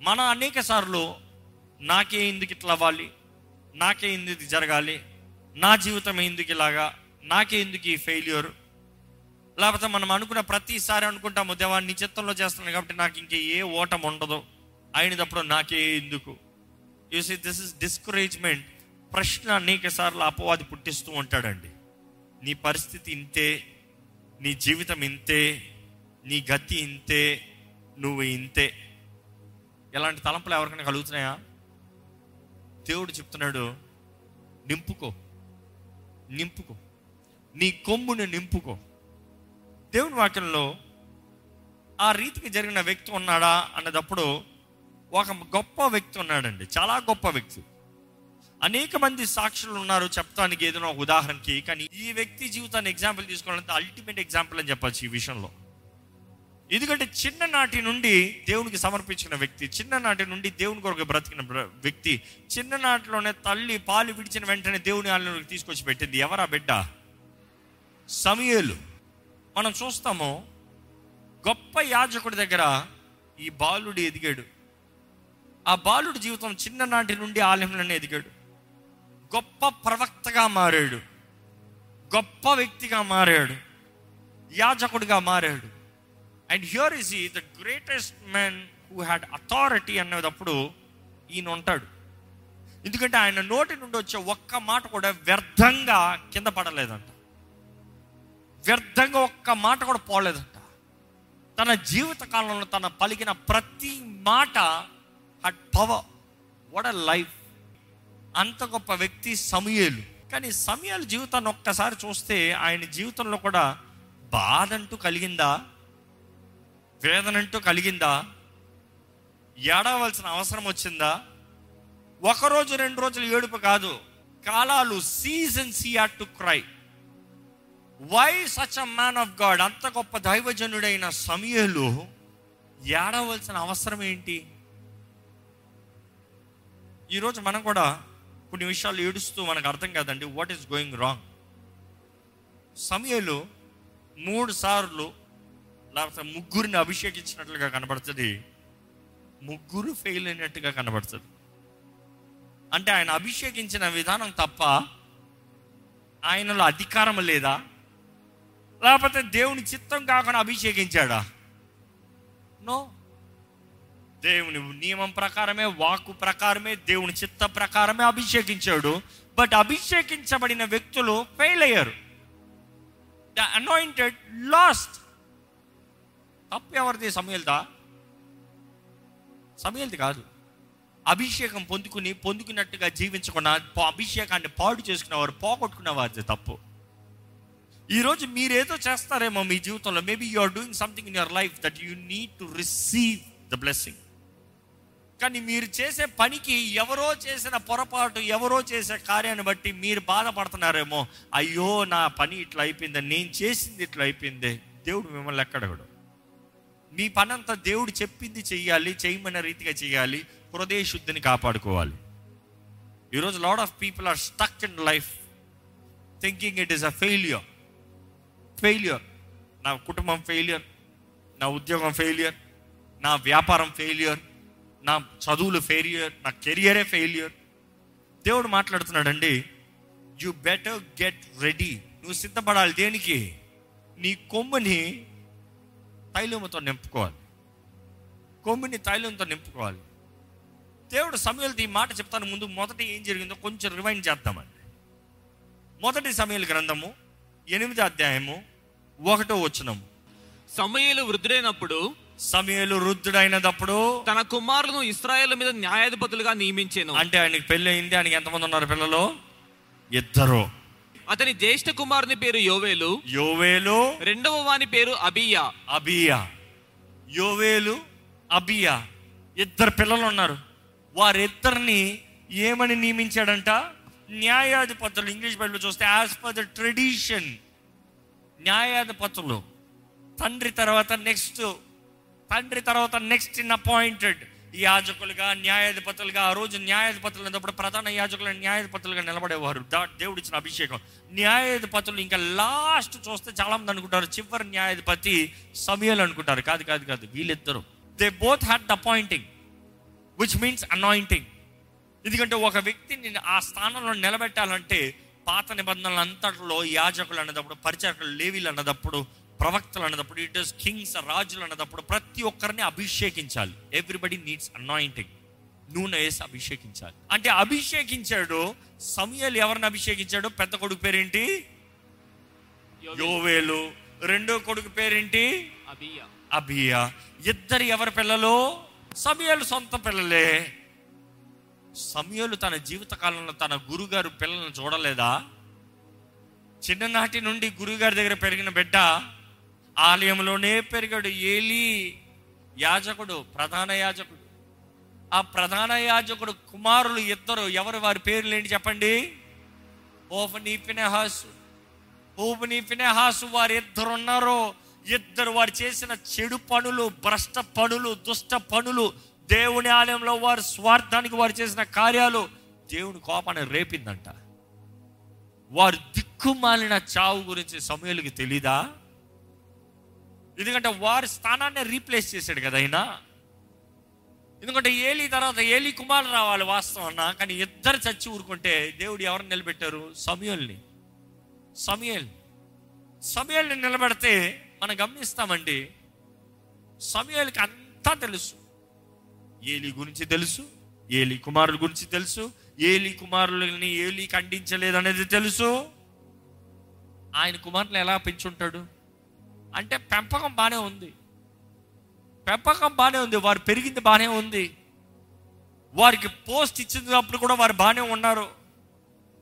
మన అనేక సార్లు నాకే ఎందుకు ఇట్లా అవ్వాలి? నాకే ఎందుకు ఇది జరగాలి? నా జీవితం ఎందుకు ఇలాగా? నాకే ఎందుకు ఈ ఫెయిల్యూర్ లేకపోతే మనం అనుకున్న ప్రతిసారి అనుకుంటాము దేవా నీ చిత్తంలో చేస్తున్నాను కాబట్టి నాకు ఇంక ఏ ఓటం ఉండదు. అయినప్పుడు నాకే ఎందుకు? You see this is discouragement ప్రశ్న అనేక సార్లు అపవాది పుట్టిస్తూ ఉంటాడండి. నీ పరిస్థితి ఇంతే నీ జీవితం ఇంతే నీ గతి ఇంతే నువ్వు ఇంతే. ఇలాంటి తలంపులు ఎవరికైనా కలుగుతున్నాయా? దేవుడు చెప్తున్నాడు నింపుకో. నింపుకో. నీ కొమ్ముని నింపుకో. దేవుని వాక్యంలో ఆ రీతికి జరిగిన వ్యక్తి ఉన్నాడా అన్నదప్పుడు ఒక గొప్ప వ్యక్తి ఉన్నాడండి. చాలా గొప్ప వ్యక్తి. అనేక మంది సాక్షులు ఉన్నారు చెప్తానికి ఏదైనా ఒక ఉదాహరణకి కానీ ఈ వ్యక్తి జీవితాన్ని ఎగ్జాంపుల్ తీసుకోవాలంటే అల్టిమేట్ ఎగ్జాంపుల్ అని చెప్పచ్చు ఈ విషయంలో. ఎందుకంటే చిన్ననాటి నుండి దేవునికి సమర్పించిన వ్యక్తి చిన్ననాటి నుండి దేవుని కొరకు బ్రతికిన వ్యక్తి చిన్ననాటిలోనే తల్లి పాలు విడిచిన వెంటనే దేవుని ఆలయంలోకి తీసుకొచ్చి పెట్టింది. ఎవరా బిడ్డ? సమయలు. మనం చూస్తాము గొప్ప యాజకుడి దగ్గర ఈ బాలుడు ఎదిగాడు. ఆ బాలుడి జీవితం చిన్ననాటి నుండి ఆలయంలోనే ఎదిగాడు. గొప్ప ప్రవక్తగా మారాడు. గొప్ప వ్యక్తిగా మారాడు. యాజకుడిగా మారాడు. అండ్ హియర్ ఇస్ ఈ the greatest man who had authority అన్నదప్పుడు ఈయన ఉంటాడు ఎందుకంటే ఆయన నోటి నుండి వచ్చే ఒక్క మాట కూడా వ్యర్థంగా కింద పడలేదంట. వ్యర్థంగా ఒక్క మాట కూడా పోలేదంట. తన జీవిత కాలంలో తన పలికిన ప్రతి మాట what power what a life అంత గొప్ప వ్యక్తి సమయలు. కానీ సమయాల జీవితాన్ని ఒక్కసారి చూస్తే ఆయన జీవితంలో కూడా బాధ అంటూ కలిగిందా? వేదన అంటూ కలిగిందా? ఏడవలసిన అవసరం వచ్చిందా? ఒక రోజు రెండు రోజులు ఏడుపు కాదు. కాలాలు seasons he to cry why such a man of God అంత గొప్ప దైవజనుడైన సమయలు ఏడవలసిన అవసరం ఏంటి? ఈరోజు మనం కూడా కొన్ని విషయాలు ఏడుస్తూ మనకు అర్థం కాదండి. వాట్ ఈస్ గోయింగ్ రాంగ్ సమయలు మూడు సార్లు లేకపోతే ముగ్గురిని అభిషేకించినట్లుగా కనబడుతుంది. ముగ్గురు ఫెయిల్ అయినట్టుగా కనబడుతుంది. అంటే ఆయన అభిషేకించిన విధానం తప్ప ఆయనలో అధికారం లేదా? లేకపోతే దేవుని చిత్తం కాకుండా అభిషేకించాడా? నో. దేవుని నియమం ప్రకారమే వాక్కు ప్రకారమే దేవుని చిత్త ప్రకారమే అభిషేకించాడు. బట్ అభిషేకించబడిన వ్యక్తులు ఫెయిల్ అయ్యారు. ద అనాయింటెడ్ లాస్ట్ తప్పు ఎవరిది సమయల్దా? సమయల్ది కాదు. అభిషేకం పొందుకుని పొందుకున్నట్టుగా జీవించకుండా అభిషేకాన్ని పాడు చేసుకునేవారు పోగొట్టుకునే వారిది తప్పు. ఈరోజు మీరేదో చేస్తారేమో మీ జీవితంలో. Maybe you are doing something in your life that you need to receive the blessing కానీ మీరు చేసే పనికి ఎవరో చేసిన పొరపాటు ఎవరో చేసే కార్యాన్ని బట్టి మీరు బాధపడుతున్నారేమో. అయ్యో నా పని ఇట్లా అయిపోయింది నేను చేసింది ఇట్లా అయిపోయింది. దేవుడు మిమ్మల్ని ఎక్కడగడు మీ పనంతా దేవుడు చెప్పింది చెయ్యాలి చేయమన్న రీతిగా చేయాలి హృదయ శుద్ధిని కాపాడుకోవాలి. ఈరోజు lot of people are stuck in life thinking it is a failure failure నా కుటుంబం ఫెయిల్యూర్ నా ఉద్యోగం ఫెయిల్యూర్ నా వ్యాపారం ఫెయిల్యూర్ నా చదువులు ఫెయిల్యూర్ నా కెరియరే ఫెయిల్యూర్ దేవుడు మాట్లాడుతున్నాడండి యు బెటర్ గెట్ రెడీ నువ్వు సిద్ధపడాలి దేనికి? నీ కొమ్ముని తైలముతో నింపుకోవాలి. కొమ్ముని తైలంతో నింపుకోవాలి. దేవుడు సమయాలతో ఈ మాట చెప్తాను ముందు మొదట ఏం జరిగిందో కొంచెం రివైండ్ చేద్దామండి. మొదటి సమయాల గ్రంథము ఎనిమిది అధ్యాయము ఒకటో వచనము. సమయలు వృద్ధుడైనప్పుడు సమయలు వృద్ధుడైనప్పుడు తన కుమారులను ఇస్రాయేల్ మీద న్యాయాధిపతులుగా నియమించాను. అంటే ఆయనకి పెళ్ళి అయింది ఆయనకి ఎంతమంది ఉన్నారు పిల్లలు? ఇద్దరు. అతని జ్యేష్ఠ కుమారుని పేరు యోవేలు. యోవేలు. రెండవ వాని పేరు అబియా. అబియా. యోవేలు అబియా. ఇద్దరు పిల్లలు ఉన్నారు. వారిద్దరిని ఏమని నియమించాడంట? న్యాయాధిపతులు. ఇంగ్లీష్ బైబిల్ చూస్తే యాజ్ పర్ ద ట్రెడిషన్ న్యాయాధిపతులు. తండ్రి తర్వాత నెక్స్ట్ తండ్రి తర్వాత నెక్స్ట్ ఇన్ అపాయింటెడ్ యాజకులుగా న్యాయాధిపతులుగా ఆ రోజు న్యాయాధిపతులు ఉన్నప్పుడు ప్రధాన యాజకులు న్యాయాధిపతులుగా నిలబడేవారు. దా- దేవుడు ఇచ్చిన అభిషేకం. న్యాయాధిపతులు ఇంకా లాస్ట్ చూస్తే చాలా మంది అనుకుంటారు చివరి న్యాయాధిపతి సమయాలు అనుకుంటారు. కాదు కాదు కాదు వీళ్ళిద్దరు. They both had the appointing which means anointing ఎందుకంటే ఒక వ్యక్తిని ఆ స్థానంలో నిలబెట్టాలంటే పాత నిబంధనలు అంతట్లో యాజకులు అన్నదప్పుడు పరిచారకులు లేవీలు అన్నదప్పుడు ప్రవక్తలు అన్నదప్పుడు ఇట్ ఇస్ కింగ్స్ రాజులు అన్నదప్పుడు ప్రతి ఒక్కరిని అభిషేకించాలి. ఎవ్రీబడి నీడ్స్ అనాయింటింగ్ నూనె వేసి అభిషేకించాలి. అంటే అభిషేకించాడు సమయాలు ఎవరిని అభిషేకించాడు? పెద్ద కొడుకు పేరేంటి? యోవేలు. రెండో కొడుకు పేరేంటి? అబియా. అభియా ఇద్దరు ఎవరి పిల్లలు? సమయాలు సొంత పిల్లలే. సమయాలు తన జీవితకాలంలో తన గురుగారు పిల్లలను చూడలేదా? చిన్ననాటి నుండి గురుగారి దగ్గర పెరిగిన బిడ్డ ఆలయంలోనే పెరిగాడు ఏలి యాజకుడు ప్రధాన యాజకుడు. ఆ ప్రధాన యాజకుడు కుమారులు ఇద్దరు. ఎవరు? వారి పేర్లు ఏంటి చెప్పండి? ఓఫనీ ఫినెహాసు. ఓబని ఫినెహాసు వారు ఇద్దరు ఉన్నారు ఇద్దరు వారు చేసిన చెడు పనులు భ్రష్ట పనులు దుష్ట పనులు దేవుని ఆలయంలో వారు స్వార్థానికి వారు చేసిన కార్యాలు దేవుని కోపాన్ని రేపిందంట. వారు దిక్కుమాలిన చావు గురించి సమయాలకి తెలీదా? ఎందుకంటే వారి స్థానాన్ని రీప్లేస్ చేశాడు కదా ఆయన. ఎందుకంటే ఏలి తర్వాత ఏలి కుమారులు రావాలి వాస్తవం అన్న కానీ ఇద్దరు చచ్చి ఊరుకుంటే దేవుడు ఎవరిని నిలబెట్టారు? సమయల్ని. సమయల్ సమయల్ని నిలబెడితే మనం గమనిస్తామండి సమయాలకి అంతా తెలుసు. ఏలి గురించి తెలుసు ఏలి కుమారుల గురించి తెలుసు ఏలి కుమారులని ఏలి ఖండించలేదు అనేది తెలుసు. ఆయన కుమారులు ఎలా పెంచుంటాడు? అంటే పెంపకం బాగానే ఉంది. పెంపకం బాగానే ఉంది. వారు పెరిగింది బాగానే ఉంది. వారికి పోస్ట్ ఇచ్చినప్పుడు కూడా వారు బాగానే ఉన్నారు.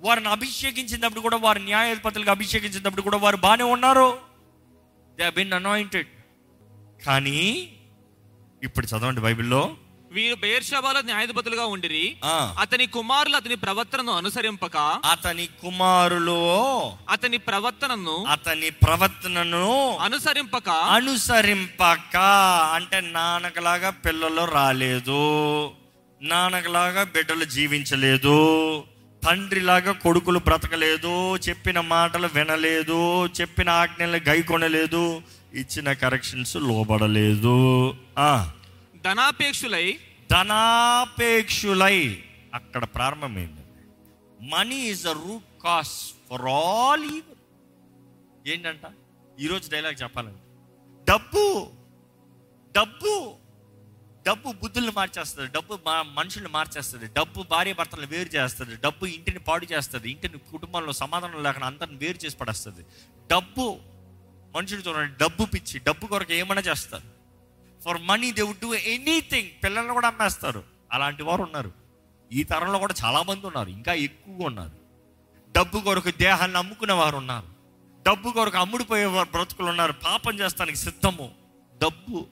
వారిని అభిషేకించినప్పుడు కూడా వారు న్యాయాధిపతులకు అభిషేకించినప్పుడు కూడా వారు బాగానే ఉన్నారు. దే బిన్ అనాయింటెడ్ కానీ ఇప్పుడు చదవండి బైబిల్లో వీరు బెయర్షబాలో న్యాయాధిపతులుగా ఉండిరి. అతని కుమారులు అతని ప్రవర్తనను అనుసరింపక. అతని కుమారులు అతని ప్రవర్తనను అతని ప్రవర్తనను అనుసరింపక. అనుసరింపక. అంటే నాన్నకలాగా పిల్లలు రాలేదు. నాన్నకలాగా బిడ్డలు జీవించలేదు. తండ్రిలాగా కొడుకులు బ్రతకలేదు. చెప్పిన మాటలు వినలేదు. చెప్పిన ఆజ్ఞలు గైకొనలేదు. ఇచ్చిన కరెక్షన్స్ లోబడలేదు. ఆ. ధనాపేక్షులై ధనాపేక్షులై అక్కడ ప్రారంభమైంది. Money is the root cause for all evil ఏంటంట? ఈరోజు డైలాగ్ చెప్పాలంటే డబ్బు డబ్బు డబ్బు బుద్ధుల్ని మార్చేస్తుంది డబ్బు మా- మనుషుల్ని మార్చేస్తుంది డబ్బు భార్య భర్తలను వేరు చేస్తుంది డబ్బు ఇంటిని పాడు చేస్తుంది ఇంటిని కుటుంబంలో సమాధానం లేకుండా అందరిని వేరు చేసి పడేస్తుంది. డబ్బు మనుషులు చూడండి డబ్బు పిచ్చి డబ్బు కొరకు ఏమైనా చేస్తారు. For money they would do anything పిల్లల్ని కూడా అమ్మేస్తారు. అలాంటి వారు ఉన్నారు. ఈ తరంలో కూడా చాలామంది ఉన్నారు. ఇంకా ఎక్కువగా ఉన్నారు. డబ్బు కొరకు దేహాన్ని అమ్ముకునే వారు ఉన్నారు. డబ్బు కొరకు అమ్ముడిపోయే వారు బ్రతుకులు ఉన్నారు. పాపం చేస్తానికి సిద్ధము. డబ్బు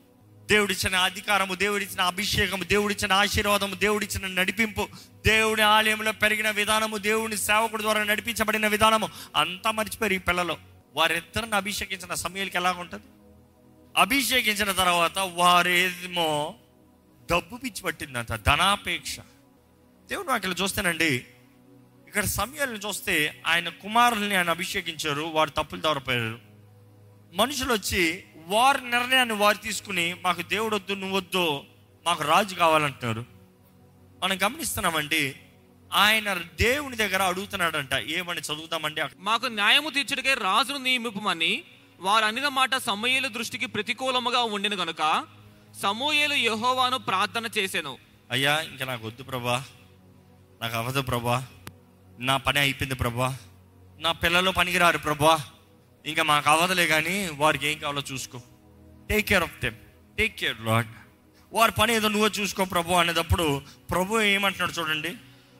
దేవుడిచ్చిన అధికారము దేవుడిచ్చిన అభిషేకము దేవుడిచ్చిన ఆశీర్వాదము దేవుడిచ్చిన నడిపింపు దేవుడి ఆలయంలో పెరిగిన విధానము దేవుని సేవకుడి ద్వారా నడిపించబడిన విధానము అంతా మర్చిపోయారు ఈ పిల్లలు. వారిద్దరిని అభిషేకించిన సమయాలకి ఎలా ఉంటుంది అభిషేకించిన తర్వాత వారేమో డబ్బు పిచ్చి పట్టిందంట ధనాపేక్ష. దేవుడు వాక్యలు చూస్తేనండి ఇక్కడ సమయాలను చూస్తే ఆయన కుమారుల్ని ఆయన అభిషేకించారు వారు తప్పులు దొరపోయారు మనుషులు వచ్చి వారి నిర్ణయాన్ని వారు తీసుకుని మాకు దేవుడు వద్దు నువ్వొద్దు మాకు రాజు కావాలంటున్నారు. మనం గమనిస్తున్నామండి ఆయన దేవుని దగ్గర అడుగుతున్నాడంట ఏమని చదువుతామండి మాకు న్యాయము తీర్చడికే రాజును నియమిపమని వారు అనిన మాట సమూయేలు దృష్టికి ప్రతికూలముగా ఉండిన గనుక సమూయేలు యెహోవాను ప్రార్థన చేసెను. అయ్యా ఇంకా నాకు వద్దు ప్రభా. నాకు అవ్వదు ప్రభా. నా పని అయిపోయింది ప్రభా. నా పిల్లలు పనికిరారు ప్రభా. ఇంకా మాకు అవ్వదులే కానీ వారికి ఏం కావాలో చూసుకో. Take care of them take care Lord వారి పని ఏదో నువ్వే చూసుకో ప్రభు అనేటప్పుడు ప్రభు ఏమంటున్నాడు చూడండి.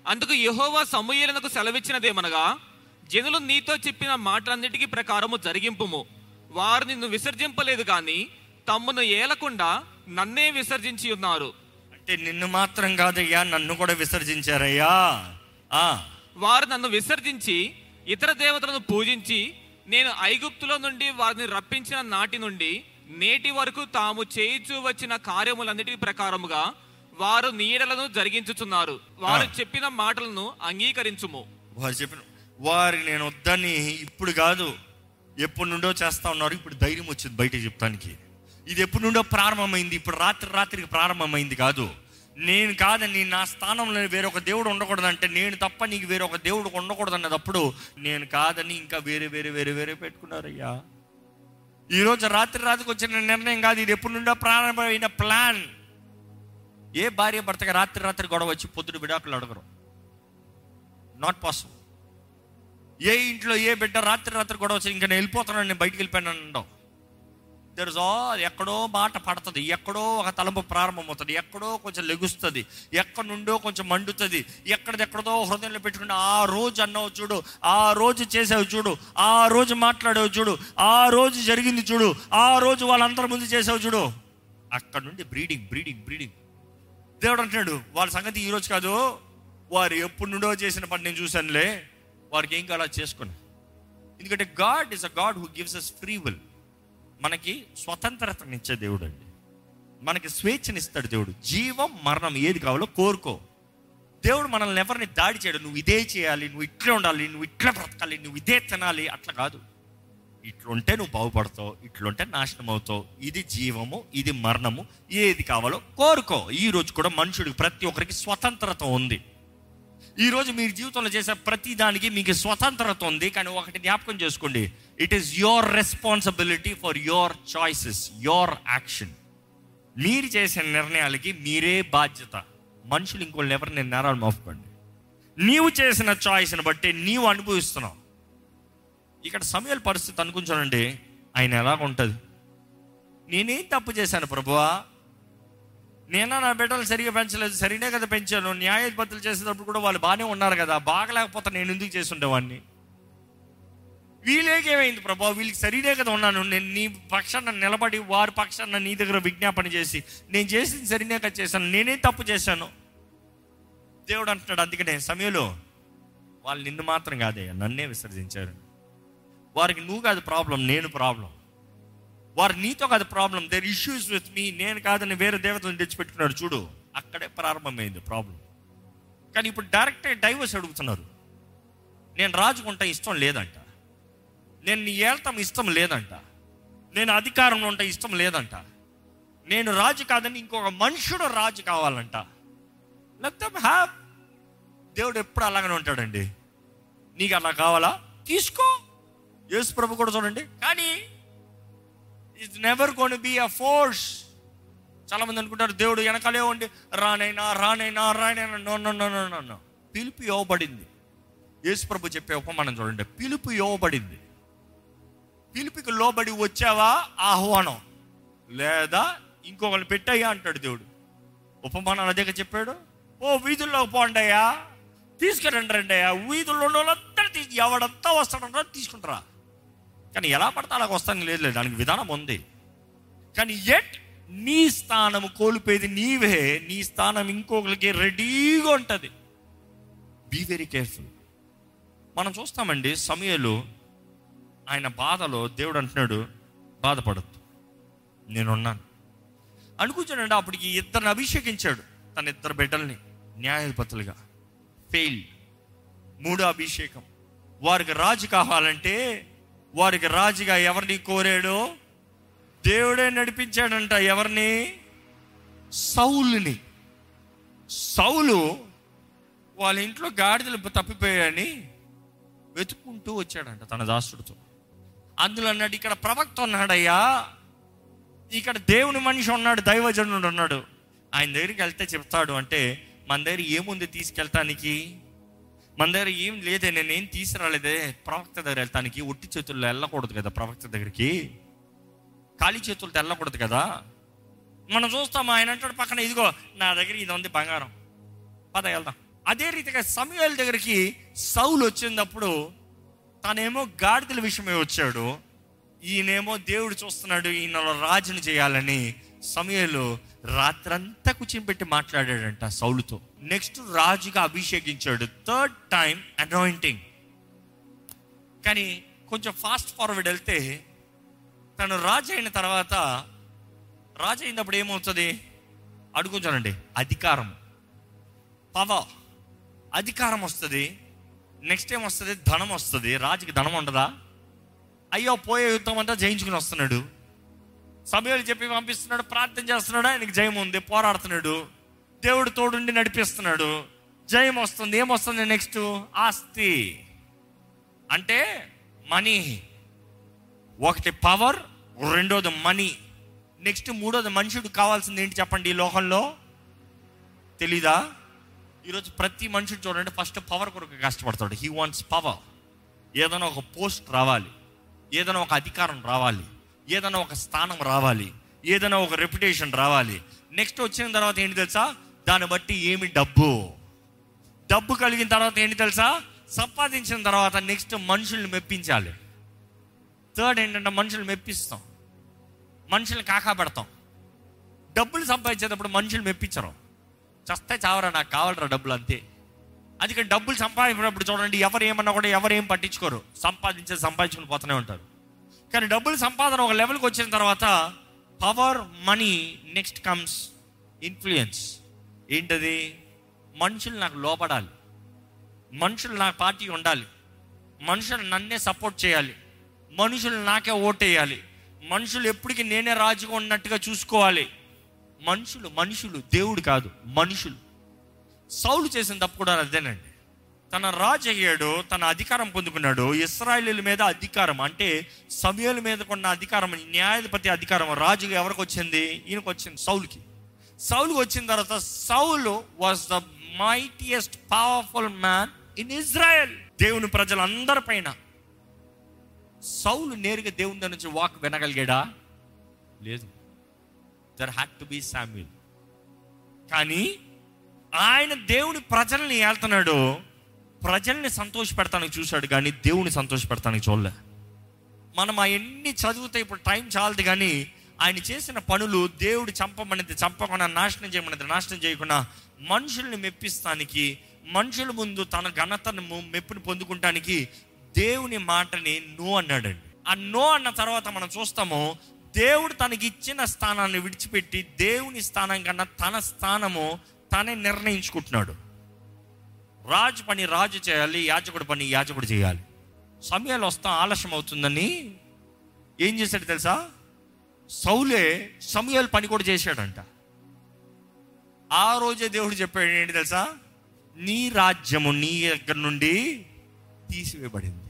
అందుకు యెహోవా సమూయేలునకు సెలవిచ్చినదేమనగా జనులు నీతో చెప్పిన మాటలన్నిటికీ ప్రకారము జరిగింపుము. వారు నిన్ను విసర్జింపలేదు కానీ తమ్మును ఏలకుండా నన్నే విసర్జించి ఉన్నారు. అంటే నిన్ను మాత్రం కాదయ్యా నన్ను కూడా విసర్జించారయ్యా. ఆ, వారు నన్ను విసర్జించి ఇతర దేవతలను పూజించి నేను ఐగుప్తులో నుండి వారిని రప్పించిన నాటి నుండి నేటి వరకు తాము చేయిచూ వచ్చిన కార్యములన్నిటి ప్రకారముగా వారు నీడలను జరిగించుచున్నారు. వారు. చెప్పిన మాటలను అంగీకరించుము. వారు చెప్పిన వారికి నేను వద్దని ఇప్పుడు కాదు. ఎప్పటి నుండో చేస్తా ఉన్నారు. ఇప్పుడు ధైర్యం వచ్చింది బయట చెప్తానికి ఇది ఎప్పటి నుండో ప్రారంభమైంది. ఇప్పుడు రాత్రి రాత్రికి ప్రారంభమైంది కాదు. నేను కాదని నా స్థానంలో వేరొక దేవుడు ఉండకూడదు అంటే నేను తప్ప నీకు వేరొక దేవుడు ఉండకూడదు అన్నదప్పుడు నేను కాదని ఇంకా వేరే వేరే వేరే వేరే పెట్టుకున్నారయ్యా. ఈరోజు రాత్రి రాత్రికి వచ్చిన నిర్ణయం కాదు. ఇది ఎప్పటి నుండో ప్రారంభమైన ప్లాన్. ఏ భార్య భర్తగా రాత్రి రాత్రి గొడవ వచ్చి పొద్దుడు విడాకులు అడగరు. నాట్ పాసిబుల్ ఏ ఇంట్లో ఏ బిడ్డ రాత్రి రాత్రి గొడవ వచ్చి ఇంకా నేను వెళ్ళిపోతున్నాను నేను బయటికి వెళ్ళిపోయాను అనడం ఆల్ ఎక్కడో మాట పడుతుంది ఎక్కడో ఒక తలంపు ప్రారంభమవుతుంది ఎక్కడో కొంచెం లెగుస్తుంది ఎక్కడి నుండో కొంచెం మండుతుంది ఎక్కడిదెక్కడదో హృదయంలో పెట్టుకుంటే ఆ రోజు అన్నావు చూడు ఆ రోజు చేసావు చూడు ఆ రోజు మాట్లాడావు చూడు ఆ రోజు జరిగింది చూడు ఆ రోజు వాళ్ళందరి ముందు చేసావు చూడు. అక్కడ నుండి బ్రీడింగ్ బ్రీడింగ్ బ్రీడింగ్. దేవుడు అంటున్నాడు వాళ్ళ సంగతి ఈరోజు కాదు వారు ఎప్పుడు నుండో చేసిన పని నేను చూశానులే. వారికి ఏం కావాలో చేసుకుని ఎందుకంటే God is a God who gives us free will మనకి స్వతంత్రతనిచ్చే దేవుడు అండి. మనకి స్వేచ్ఛనిస్తాడు దేవుడు. జీవం మరణం ఏది కావాలో కోరుకో. దేవుడు మనల్ని ఎవరిని దాడి చేయడు. నువ్వు ఇదే చేయాలి నువ్వు ఇట్లే ఉండాలి నువ్వు ఇట్లా బ్రతకాలి నువ్వు ఇదే తినాలి అట్లా కాదు. ఇట్లుంటే నువ్వు బాగుపడతావు ఇట్లుంటే నాశనం అవుతావు. ఇది జీవము ఇది మరణము ఏది కావాలో కోరుకో. ఈరోజు కూడా మనుషుడికి ప్రతి ఒక్కరికి స్వతంత్రత ఉంది. ఈ రోజు మీరు జీవితంలో చేసే ప్రతి దానికి మీకు స్వతంత్రత ఉంది కానీ ఒకటి జ్ఞాపకం చేసుకోండి. It is your responsibility for your choices your action మీరు చేసే నిర్ణయాలకి మీరే బాధ్యత. మనుషులు ఇంకోళ్ళు ఎవరు నేను నేరాలు మోపకండి. నీవు చేసిన చాయిస్ని బట్టి నీవు అనుభవిస్తున్నావు. ఇక్కడ సమయాల పరిస్థితి అనుకుంటానండి ఆయన ఎలా ఉంటుంది నేనేం తప్పు చేశాను ప్రభువా? నేనా నా బిడ్డలు సరిగా పెంచలేదు? సరినే కదా పెంచాను. న్యాయాధిపతులు చేసేటప్పుడు కూడా వాళ్ళు బాగానే ఉన్నారు కదా. బాగలేకపోతే నేను ఎందుకు చేస్తుండేవాడిని వీళ్ళేకేమైంది ప్రభా? వీళ్ళకి సరినే కదా ఉన్నాను. నేను నీ పక్షాన నిలబడి వారి పక్షాన నీ దగ్గర విజ్ఞాపన చేసి నేను చేసింది సరినే కదా చేశాను. నేనే తప్పు చేశాను. దేవుడు అంటున్నాడు అందుకనే సమయంలో వాళ్ళు నిన్ను మాత్రం కాదే నన్నే విసర్జించారు. వారికి నువ్వు కాదు ప్రాబ్లం నేను ప్రాబ్లం. వారు నీతో కాదు problem. Their issues with me నేను కాదని వేరే దేవతలను తెచ్చిపెట్టుకున్నారు చూడు అక్కడే ప్రారంభమైంది ప్రాబ్లం కానీ ఇప్పుడు డైరెక్ట్ డైవర్స్ అడుగుతున్నారు. నేను రాజుకుంటా ఇష్టం లేదంట. నేను నీ ఏళ్తాం ఇష్టం లేదంట. నేను అధికారంలో ఉంటా ఇష్టం లేదంట. నేను రాజు కాదని ఇంకొక మనుషుడు రాజు కావాలంట. లేకపోతే హ్యాప్ దేవుడు ఎప్పుడు అలాగనే ఉంటాడండి. నీకు అలా కావాలా? తీసుకో. యేసు ప్రభు కూడా చూడండి. కానీ it's never gonna be a force చాలా మంది అనుకుంటారు దేవుడు వెనకాలే ఉండి రానైనా రానైనా రానైనా. No no no no no పిలుపు ఇవ్వబడింది. యేసుప్రభు చెప్పే ఉపమానం చూడండి. పిలుపు ఇవ్వబడింది. పిలుపుకి లోబడి వచ్చావా? ఆహ్వానం. లేదా ఇంకొకరు పెట్టయ్యా అంటాడు దేవుడు. ఉపమానం అదే చెప్పాడు. ఓ వీధుల్లో పోండయ్యా తీసుకురండి రండి అయ్యా వీధుల్లో ఉన్న వాళ్ళందరూ తీసు ఎవడంతా వస్తాడంటారో తీసుకుంటారా? కానీ ఎలా పడితే అలాగ వస్తాను లేదు లేదు. దానికి విధానం ఉంది. కానీ ఎట్ నీ స్థానం కోల్పోయేది నీవే. నీ స్థానం ఇంకొకరికి రెడీగా ఉంటుంది. బీ వెరీ కేర్ఫుల్ మనం చూస్తామండి సమయంలో. ఆయన బాధలో దేవుడు అంటున్నాడు బాధపడద్దు. నేనున్నాను. అనుకుంటానండి అప్పటికి ఇద్దరిని అభిషేకించాడు. తన ఇద్దరు బిడ్డల్ని న్యాయాధిపతులుగా. ఫెయిల్ మూడో అభిషేకం. వారికి రాజు కావాలంటే వారికి రాజుగా ఎవరిని కోరాడో దేవుడే నడిపించాడంట ఎవరిని? సౌలుని. సౌలు వాళ్ళ ఇంట్లో గాడిదలు తప్పిపోయాయని వెతుక్కుంటూ వచ్చాడంట తన దాసుడితో. అందులో అన్నాడు ఇక్కడ ప్రవక్త ఉన్నాడయ్యా. ఇక్కడ దేవుని మనిషి ఉన్నాడు దైవజనుడు ఉన్నాడు. ఆయన దగ్గరికి వెళ్తే చెప్తాడు అంటే మన దగ్గర ఏముంది తీసుకెళ్తానికి? మన దగ్గర ఏం లేదే నేనేం తీసుకురాలేదే. ప్రవక్త దగ్గర వెళ్తానికి ఒట్టి చేతుల్లో వెళ్ళకూడదు కదా ప్రవక్త దగ్గరికి. ఖాళీ చేతులతో వెళ్ళకూడదు కదా. మనం చూస్తాం ఆయన అంటాడు పక్కన ఇదిగో నా దగ్గర ఇది ఉంది బంగారం. పద వెళ్దాం. అదే రీతిగా సమయాల దగ్గరికి సౌలు వచ్చినప్పుడు తనేమో గాడిదల విషయమే వచ్చాడు. ఈయనేమో దేవుడు చూస్తున్నాడు ఈయన రాజుని చేయాలని. సమయంలో రాత్రంతా కూర్చొని మాట్లాడాడంట సౌలుతో. నెక్స్ట్ రాజుగా అభిషేకించాడు. థర్డ్ టైం అనాయింటింగ్ కానీ కొంచెం ఫాస్ట్ ఫార్వర్డ్ వెళ్తే తను రాజు అయిన తర్వాత రాజు అయినప్పుడు ఏమవుతుంది? అడుగుతానండి అధికారం. పవర్ అధికారం వస్తుంది. నెక్స్ట్ ఏం వస్తుంది? ధనం వస్తుంది. రాజుకి ధనం ఉండదా? అయ్యో పోయే యుద్ధం అంతా జయించుకుని వస్తున్నాడు. సమయాలు చెప్పి పంపిస్తున్నాడు ప్రార్థన చేస్తున్నాడు ఆయనకి జయం ఉంది పోరాడుతున్నాడు. దేవుడు తోడుండి నడిపిస్తున్నాడు. జయం వస్తుంది ఏమొస్తుంది నెక్స్ట్ ఆస్తి. అంటే మనీ. ఒకటి పవర్ రెండోది మనీ. నెక్స్ట్ మూడోది మనుషుడు కావాల్సింది ఏంటి చెప్పండి ఈ లోకంలో? తెలీదా? ఈరోజు ప్రతి మనుషుడు చూడండి ఫస్ట్ పవర్ కొరకు కష్టపడతాడు. హీ వాంట్స్ పవర్ ఏదైనా ఒక పోస్ట్ రావాలి. ఏదైనా ఒక అధికారం రావాలి. ఏదైనా ఒక స్థానం రావాలి ఏదైనా ఒక రెప్యుటేషన్ రావాలి. నెక్స్ట్ వచ్చిన తర్వాత ఏంటి తెలుసా? దాన్ని బట్టి ఏమి డబ్బు. డబ్బు కలిగిన తర్వాత ఏంటి తెలుసా? సంపాదించిన తర్వాత నెక్స్ట్ మనుషుల్ని మెప్పించాలి. థర్డ్ ఏంటంటే మనుషులు మెప్పిస్తాం. మనుషుల్ని కాకా పెడతాం. డబ్బులు సంపాదించేటప్పుడు మనుషులు మెప్పించరు. చస్తే చావరా నాకు కావాలరా డబ్బులు అంతే. అది డబ్బులు సంపాదించినప్పుడు చూడండి ఎవరు ఏమన్నా కూడా ఎవరు ఏం పట్టించుకోరు. సంపాదించే సంపాదించుకుని పోతూనే ఉంటారు. కానీ డబ్బులు సంపాదన ఒక లెవెల్కి వచ్చిన తర్వాత power money next comes influence. ఏంటది? మనుషులు నాకు లోపడాలి మనుషులు నా పార్టీ ఉండాలి. మనుషులు నన్నే సపోర్ట్ చేయాలి. మనుషులు నాకే ఓటేయాలి. మనుషులు ఎప్పటికీ నేనే రాజుగా ఉన్నట్టుగా చూసుకోవాలి. మనుషులు మనుషులు దేవుడు కాదు మనుషులు. సౌలు చేసిన తప్పు కూడా అదేనండి. తన రాజు అయ్యాడు తన అధికారం పొందుకున్నాడు. ఇస్రాయలీల మీద అధికారం అంటే సమయాల మీద కొన్న అధికారం న్యాయాధిపతి అధికారం రాజుగా ఎవరికి వచ్చింది? ఈయనకు వచ్చింది సౌలుకి. సౌలుకి వచ్చిన తర్వాత Saul was the mightiest powerful man in Israel దేవుని ప్రజలందరి పైన. సౌలు నేరుగా దేవుని దగ్గర నుంచి వాక్ వినగలిగాడా? లేదు. There had to be Samuel కానీ ఆయన దేవుని ప్రజల్ని ఏళ్తున్నాడు. ప్రజల్ని సంతోష పెడతానికి చూశాడు కానీ దేవుని సంతోష పెడతానికి చూడలే. మనం ఆ ఎన్ని చదివితే ఇప్పుడు టైం చాలదు కానీ ఆయన చేసిన పనులు దేవుడు చంపమనేది చంపకుండా నాశనం చేయమనేది నాశనం చేయకుండా మనుషుల్ని మెప్పిస్తానికి మనుషుల ముందు తన ఘనతను మెప్పుని పొందుకుంటానికి దేవుని మాటని నో అన్నాడండి. ఆ నో అన్న తర్వాత మనం చూస్తాము దేవుడు తనకి ఇచ్చిన స్థానాన్ని విడిచిపెట్టి దేవుని స్థానం కన్నా తన స్థానము తనే నిర్ణయించుకుంటున్నాడు. రాజు పని రాజు చేయాలి యాజకుడు పని యాజకుడు చేయాలి. సమయాలు వస్తా ఆలస్యం అవుతుందని ఏం చేశాడు తెలుసా? సౌలే సమయాలు పని కూడా చేశాడంట. ఆ రోజే దేవుడు చెప్పాడు ఏంటి తెలుసా? నీ రాజ్యము నీ దగ్గర నుండి తీసివేయబడింది.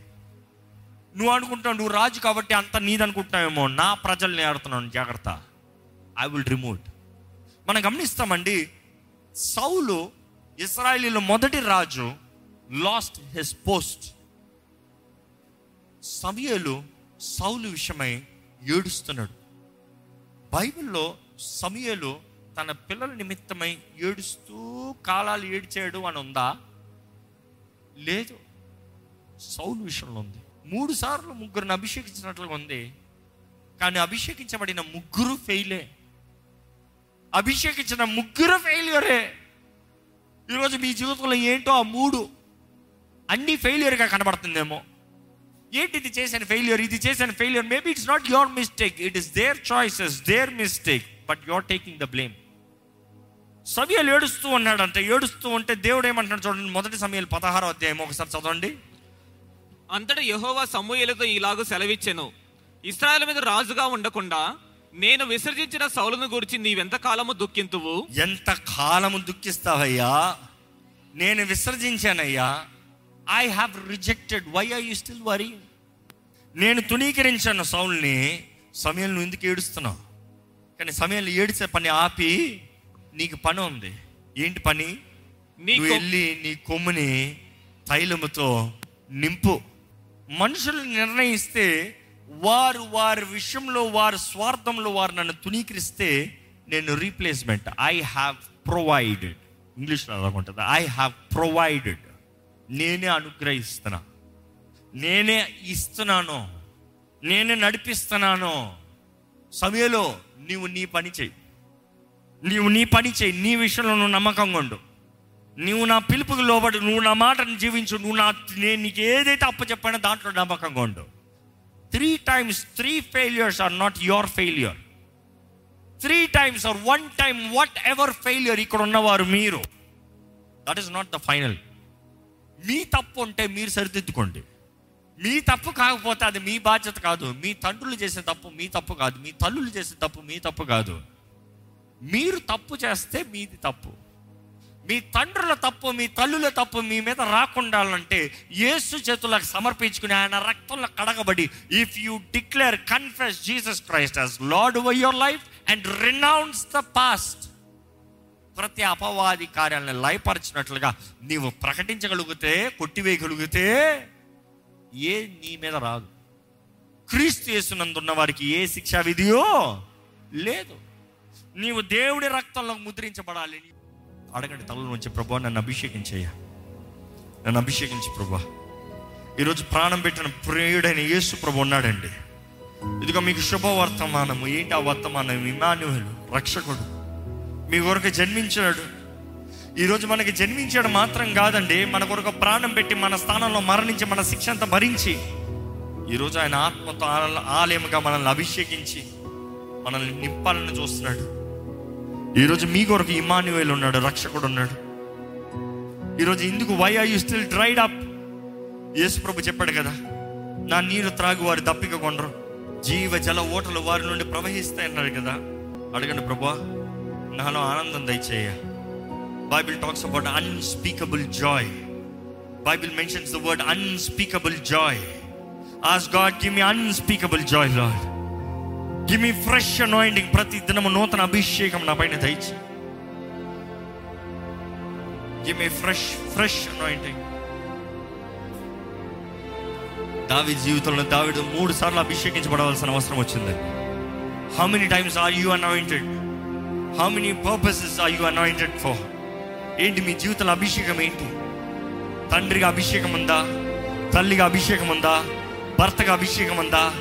నువ్వు అనుకుంటావు నువ్వు రాజు కాబట్టి అంత నీదనుకుంటున్నావేమో నా ప్రజల్ని ఆడుతున్నాను జాగ్రత్త. ఐ విల్ రిమూవ్ మనం గమనిస్తామండి సౌలు ఇస్రాయలీలో మొదటి రాజు లాస్ట్ హిస్ పోస్ట్ సమయలు సౌలు విషయమై ఏడుస్తున్నాడు. బైబిల్లో సమయలు తన పిల్లల నిమిత్తమై ఏడుస్తూ కాలాలు ఏడ్చాడు అని ఉందా? లేదు. సౌలు విషయంలో ఉంది. మూడు సార్లు ముగ్గురిని అభిషేకించినట్లుగా ఉంది. కానీ అభిషేకించబడిన ముగ్గురు ఫెయిలే అభిషేకించిన ముగ్గురు ఫెయిల్యూరే ఈరోజు మీ జీవితంలో ఏంటో ఆ మూడు అన్ని ఫెయిల్యూర్గా కనబడుతుందేమో. ఏంటి ఇది చేసిన ఫెయిల్యూర్? ఇది చేసిన failure. Maybe it's not your mistake it is their choices their mistake but your taking the blame సమయాలు ఏడుస్తూ ఉన్నాడంటే. ఏడుస్తూ ఉంటే దేవుడు ఏమంటున్నాడు చూడండి మొదటి సమయాలు పదహారో అధ్యాయం ఒకసారి చదవండి. అంతటా యహోవా సమూహలతో ఇలాగ సెలవిచ్చాను. ఇస్రాయల్ మీద రాజుగా ఉండకుండా నేను విసర్జించిన సౌలును గురించి నీవెంత కాలము దుఃఖింతువు? ఎంత కాలము దుఃఖిస్తావయ్యా? నేను విసర్జించానయ్యా. I have rejected why are you still worry నేను తునీకరించాను సౌల్ని. సమయం నువ్వు ఎందుకు ఏడుస్తున్నావు? కానీ సమయంలో ఏడిసే పని ఆపి నీకు పని ఉంది. ఏంటి పని? నీ నువ్వు కొ- వెళ్ళి నీ కొమ్ముని తైలముతో నింపు. మనుషులు నిర్ణయిస్తే వారు వారి విషయంలో వారి స్వార్థంలో వారు నన్ను తునీకరిస్తే నేను రీప్లేస్మెంట్ ఐ హ్యావ్ ప్రొవైడెడ్ ఇంగ్లీష్లో అలాగుంటుంది ఐ హ్యావ్ ప్రొవైడెడ్ నేనే అనుగ్రహిస్తున్నా. నేనే ఇస్తున్నాను. నేనే నడిపిస్తున్నాను. సమయంలో నీవు నీ పని చెయ్యి నీవు నీ పని చేయి. నీ విషయంలో నువ్వు నమ్మకంగా ఉండు. నువ్వు నా పిలుపుకి లోబడి నువ్వు నా మాటను జీవించు. నువ్వు నా నేను నీకు ఏదైతే అప్ప చెప్పానో దాంట్లో నమ్మకంగా ఉండు. Three times three failures are not your failure three times are one time whatever failure ఇక్కడ ఉన్నవారు మీరు that is not the final మీ తప్పు ఉంటే మీరు సరిదిద్దుకోండి. మీ తప్పు కాకపోతే అది మీ బాధ్యత కాదు. మీ తండ్రులు చేసే తప్పు మీ తప్పు కాదు. మీ తల్లులు చేసే తప్పు మీ తప్పు కాదు. మీరు తప్పు చేస్తే మీది తప్పు. మీ తండ్రుల తప్పు మీ తల్లుల తప్పు మీ మీద రాకుండాలంటే యేసు చేతులకు సమర్పించుకుని ఆయన రక్తంలో కడగబడి if you declare confess Jesus Christ as Lord over your life and renounce the past ప్రతి అపవాది కార్యాలను లయపరిచినట్లుగా నీవు ప్రకటించగలిగితే కొట్టివేయగలిగితే ఏ నీ మీద రాదు. క్రీస్తు యేసునందున్న వారికి ఏ శిక్షా విధియో లేదు. నీవు దేవుడి రక్తంలో ముద్రించబడాలి. అడగండి తల నుంచి ప్రభా నన్ను అభిషేకించయ్యా. నన్ను అభిషేకించి ప్రభా. ఈరోజు ప్రాణం పెట్టిన ప్రేయుడైన యేసు ప్రభు ఉన్నాడండి. ఇదిగో మీకు శుభవర్తమానము. ఏంటి ఆ వర్తమానం? ఇమాన్యువల్ రక్షకుడు. మీ కొరకు జన్మించాడు. ఈరోజు మనకి జన్మించాడు మాత్రం కాదండి. మన కొరకు ప్రాణం పెట్టి మన స్థానంలో మరణించి మన శిక్ష అంతా భరించి ఈరోజు ఆయన ఆత్మతో ఆలయముగా మనల్ని అభిషేకించి మనల్ని నింపాలని చూస్తున్నాడు. ఈరోజు మీ కొరకు ఇమాన్యువేల్ ఉన్నాడు రక్షకుడు ఉన్నాడు. ఈరోజు ఇందుకు why are you still dried up యేసు ప్రభు చెప్పాడు కదా నా నీరు త్రాగు వారి దప్పిక కొండరు జీవ జల ఓటలు వారి నుండి ప్రవహిస్తాయి అన్నాడు కదా. అడగండి ప్రభా నాలో ఆనందం దయచేయ. Bible talks about unspeakable joy Bible mentions the word unspeakable joy as God give me unspeakable joy Lord give me fresh anointing ప్రతి దినము నూతన అభిషేకం నా పైన దయచి give me fresh fresh anointing దావి జీవితంలో దావిడు మూడు సార్లు అభిషేకించబడవలసిన అవసరం వచ్చింది. How many times are you anointed how many purposes are you anointed for ఏంటి మీ జీవితంలో అభిషేకం ఏంటి? తండ్రిగా అభిషేకం ఉందా? తల్లిగా అభిషేకం ఉందా? భర్తగా అభిషేకం ఉందా?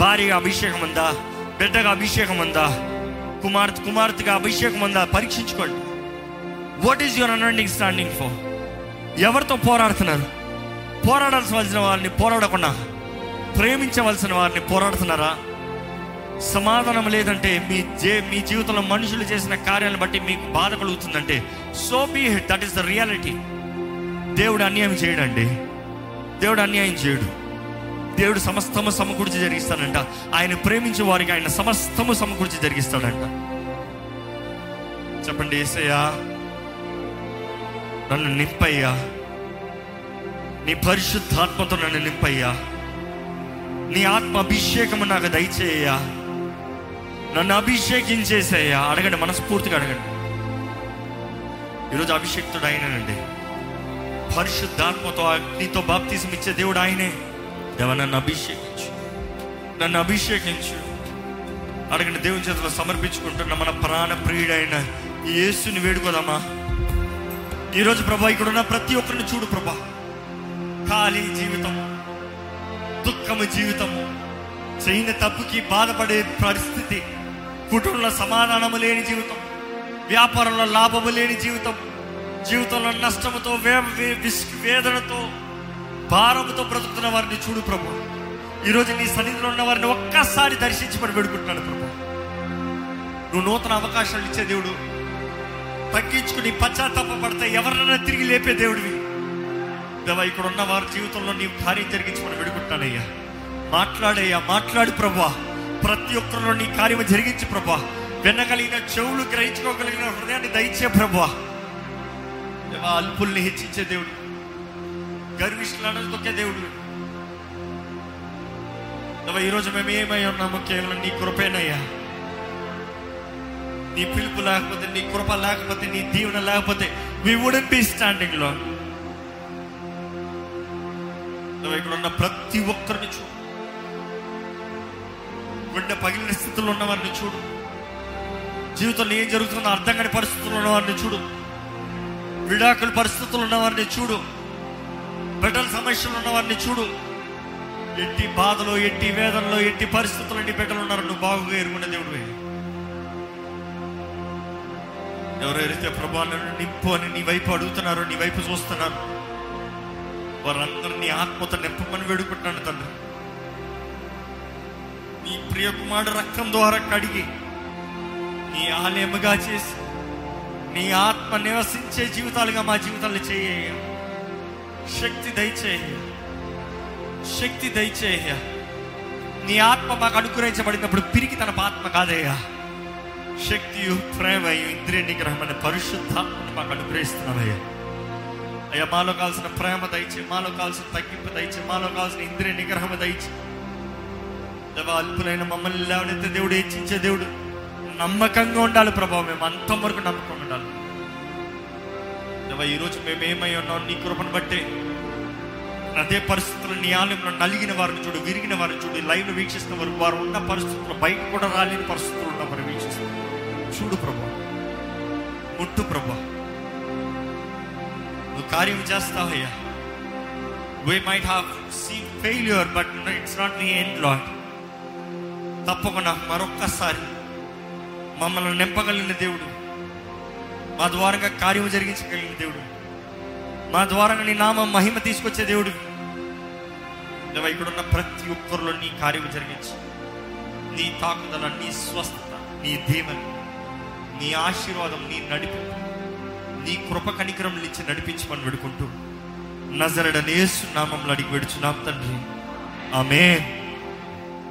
భార్యగా అభిషేకం ఉందా? బిడ్డగా అభిషేకం ఉందా? కుమార్తె కుమార్తెగా అభిషేకం ఉందా? పరీక్షించుకోండి. What is your understanding standing for ఎవరితో పోరాడుతున్నారు? పోరాడాల్సిన వారిని పోరాడకుండా ప్రేమించవలసిన వారిని పోరాడుతున్నారా? సమాధానం లేదంటే మీ జే మీ జీవితంలో మనుషులు చేసిన కార్యాలను బట్టి మీకు బాధ కలుగుతుందంటే so be it that is the reality దేవుడు అన్యాయం చేయడండి. దేవుడు అన్యాయం చేయడు. దేవుడు సమస్తము సమకూర్చి జరిగిస్తాడంట. ఆయన ప్రేమించే వారికి ఆయన సమస్తము సమకూర్చి జరిగిస్తాడంట. చెప్పండి ఏసయ్యా నన్ను నింపయ్యా. నీ పరిశుద్ధాత్మతో నన్ను నింపయ్యా. నీ ఆత్మ అభిషేకము నాకు దయచేయ్యా. నన్ను అభిషేకించేసేయ్యా. అడగండి మనస్ఫూర్తిగా అడగండి. ఈరోజు అభిషేక్తుడు ఆయనండి పరిశుద్ధాత్మతో అగ్నితో బాప్తీసం ఇచ్చే దేవుడు ఆయనే. దేవ నన్ను అభిషేకించు. నన్ను అభిషేకించు. అడగండి దేవుని చేతిలో సమర్పించుకుంటున్న మన ప్రాణ ప్రియుడైన యేసుని వేడుకోదామా? ఈరోజు ప్రభా ఇక్కడ ఉన్న ప్రతి ఒక్కరిని చూడు ప్రభా. ఖాళీ జీవితం దుఃఖము జీవితము చేయని తప్పుకి బాధపడే పరిస్థితి కుటుంబంలో సమాధానము లేని జీవితం వ్యాపారంలో లాభము లేని జీవితం జీవితంలో నష్టముతో వే వే- వేదనతో భారముతో బ్రతుకుతున్న వారిని చూడు ప్రభు. ఈరోజు నీ సన్నిధిలో ఉన్న వారిని ఒక్కసారి దర్శించమని పెడుకుంటున్నాను ప్రభు. నువ్వు నూతన అవకాశాలు ఇచ్చే దేవుడు. తగ్గించుకుని పశ్చాత్తాపడితే ఎవరినైనా తిరిగి లేపే దేవుడివి. దేవా ఇక్కడ ఉన్న వారి జీవితంలో నీవు కార్యం జరిగించమని వేడుకుంటానయ్యా మాట్లాడయ్యా మాట్లాడు ప్రభా. ప్రతి ఒక్కరిలో నీ కార్యము జరిగించి ప్రభా. వినగలిగిన చెవులు గ్రహించుకోగలిగిన హృదయాన్ని దయచే ప్రభా. అల్పుల్ని హెచ్చించే దేవుడు. గర్విష్ఠులను ఒకే దేవుడు. ఈ ఈరోజు మేము ఏమై ఉన్నాము కేవలం నీ కృపేనయ్యా. నీ పిలుపు లేకపోతే నీ కృప లేకపోతే నీ దీవెన లేకపోతే వి వుడెంట్ బి స్టాండింగ్లో నువ్వు ఇక్కడ ఉన్న ప్రతి ఒక్కరిని చూడు. గుండె పగిలిన స్థితిలో ఉన్నవారిని చూడు. జీవితంలో ఏం జరుగుతుందో అర్థం కాని పరిస్థితుల్లో ఉన్నవారిని చూడు. విడాకుల పరిస్థితుల్లో ఉన్నవారిని చూడు. బిడ్డల సమస్యలు ఉన్న వారిని చూడు. ఎట్టి బాధలో ఎట్టి వేదనలో ఎట్టి పరిస్థితుల్లో నీ బిడ్డలు ఉన్నారు. నువ్వు బాగుగా ఎరుగున్న దేవుడు ఎవరైతే ప్రభావాలను నింపు అని నీ వైపు అడుగుతున్నారో నీ వైపు చూస్తున్నారు. వారందరినీ ఆత్మతో నింపమని వేడుకుంటున్నాను తండ్రి. నీ ప్రియ కుమారుడు రక్తం ద్వారా కడిగి నీ ఆలయముగా చేసి నీ ఆత్మ నివసించే జీవితాలుగా మా జీవితాలు చేయ శక్తి దయచేయ శక్తి దయచేయ నీ ఆత్మ మాకు అనుగ్రహించబడినప్పుడు పిరికి తన ఆత్మ కాదయ్యా. శక్తియు ప్రేమయు ఇంద్రియ నిగ్రహం అనే పరిశుద్ధాత్మను మాకు అనుగ్రహిస్తున్నావయ్యా. అయ్యా మాలో కావాల్సిన ప్రేమ దయచే మాలో కావాల్సిన తగ్గింపు దయచే మాలో కావాల్సిన ఇంద్రియ నిగ్రహం దయచే. దేవా అల్పులైన మమ్మల్ని లేవనైతే దేవుడు హెచ్చించే దేవుడు నమ్మకంగా ఉండాలి ప్రభావం మేము అంతం వరకు నమ్మకంగా ఉండాలి. ప్రభా ఈరోజు మేము ఉన్నాం నీ కృపను బట్టే. అదే పరిస్థితుల్లో నీ ఆలయంలో నలిగిన వారిని చూడు విరిగిన వారిని చూడు లైవ్ వీక్షిస్తున్న వారు వారు ఉన్న పరిస్థితుల్లో బయట కూడా రాలేని పరిస్థితులు ఉన్న వారు. వీక్షిస్తున్నారు చూడు ప్రభా ముట్టు ప్రభా. నువ్వు కార్యం చేస్తావయ్యా we might have see failure but it's not the end lot తప్పకుండా మరొక్కసారి మమ్మల్ని నింపగలిగిన దేవుడు మా ద్వారంగా కార్యం జరిగించగలిగిన దేవుడు. మా ద్వారంగా నీ నామం మహిమ తీసుకొచ్చే దేవుడు. దేవా ప్రతి ఒక్కరిలో నీ కార్యం జరిగించి. నీ తాకుదల నీ స్వస్థత నీ దీవెన నీ ఆశీర్వాదం నీ నడిపి నీ కృప కనికరం ఇచ్చి నడిపించమని వేడుకుంటూ నజరడనేసు నామంలో అడిగి వేడుచున్నాం తండ్రి. ఆమె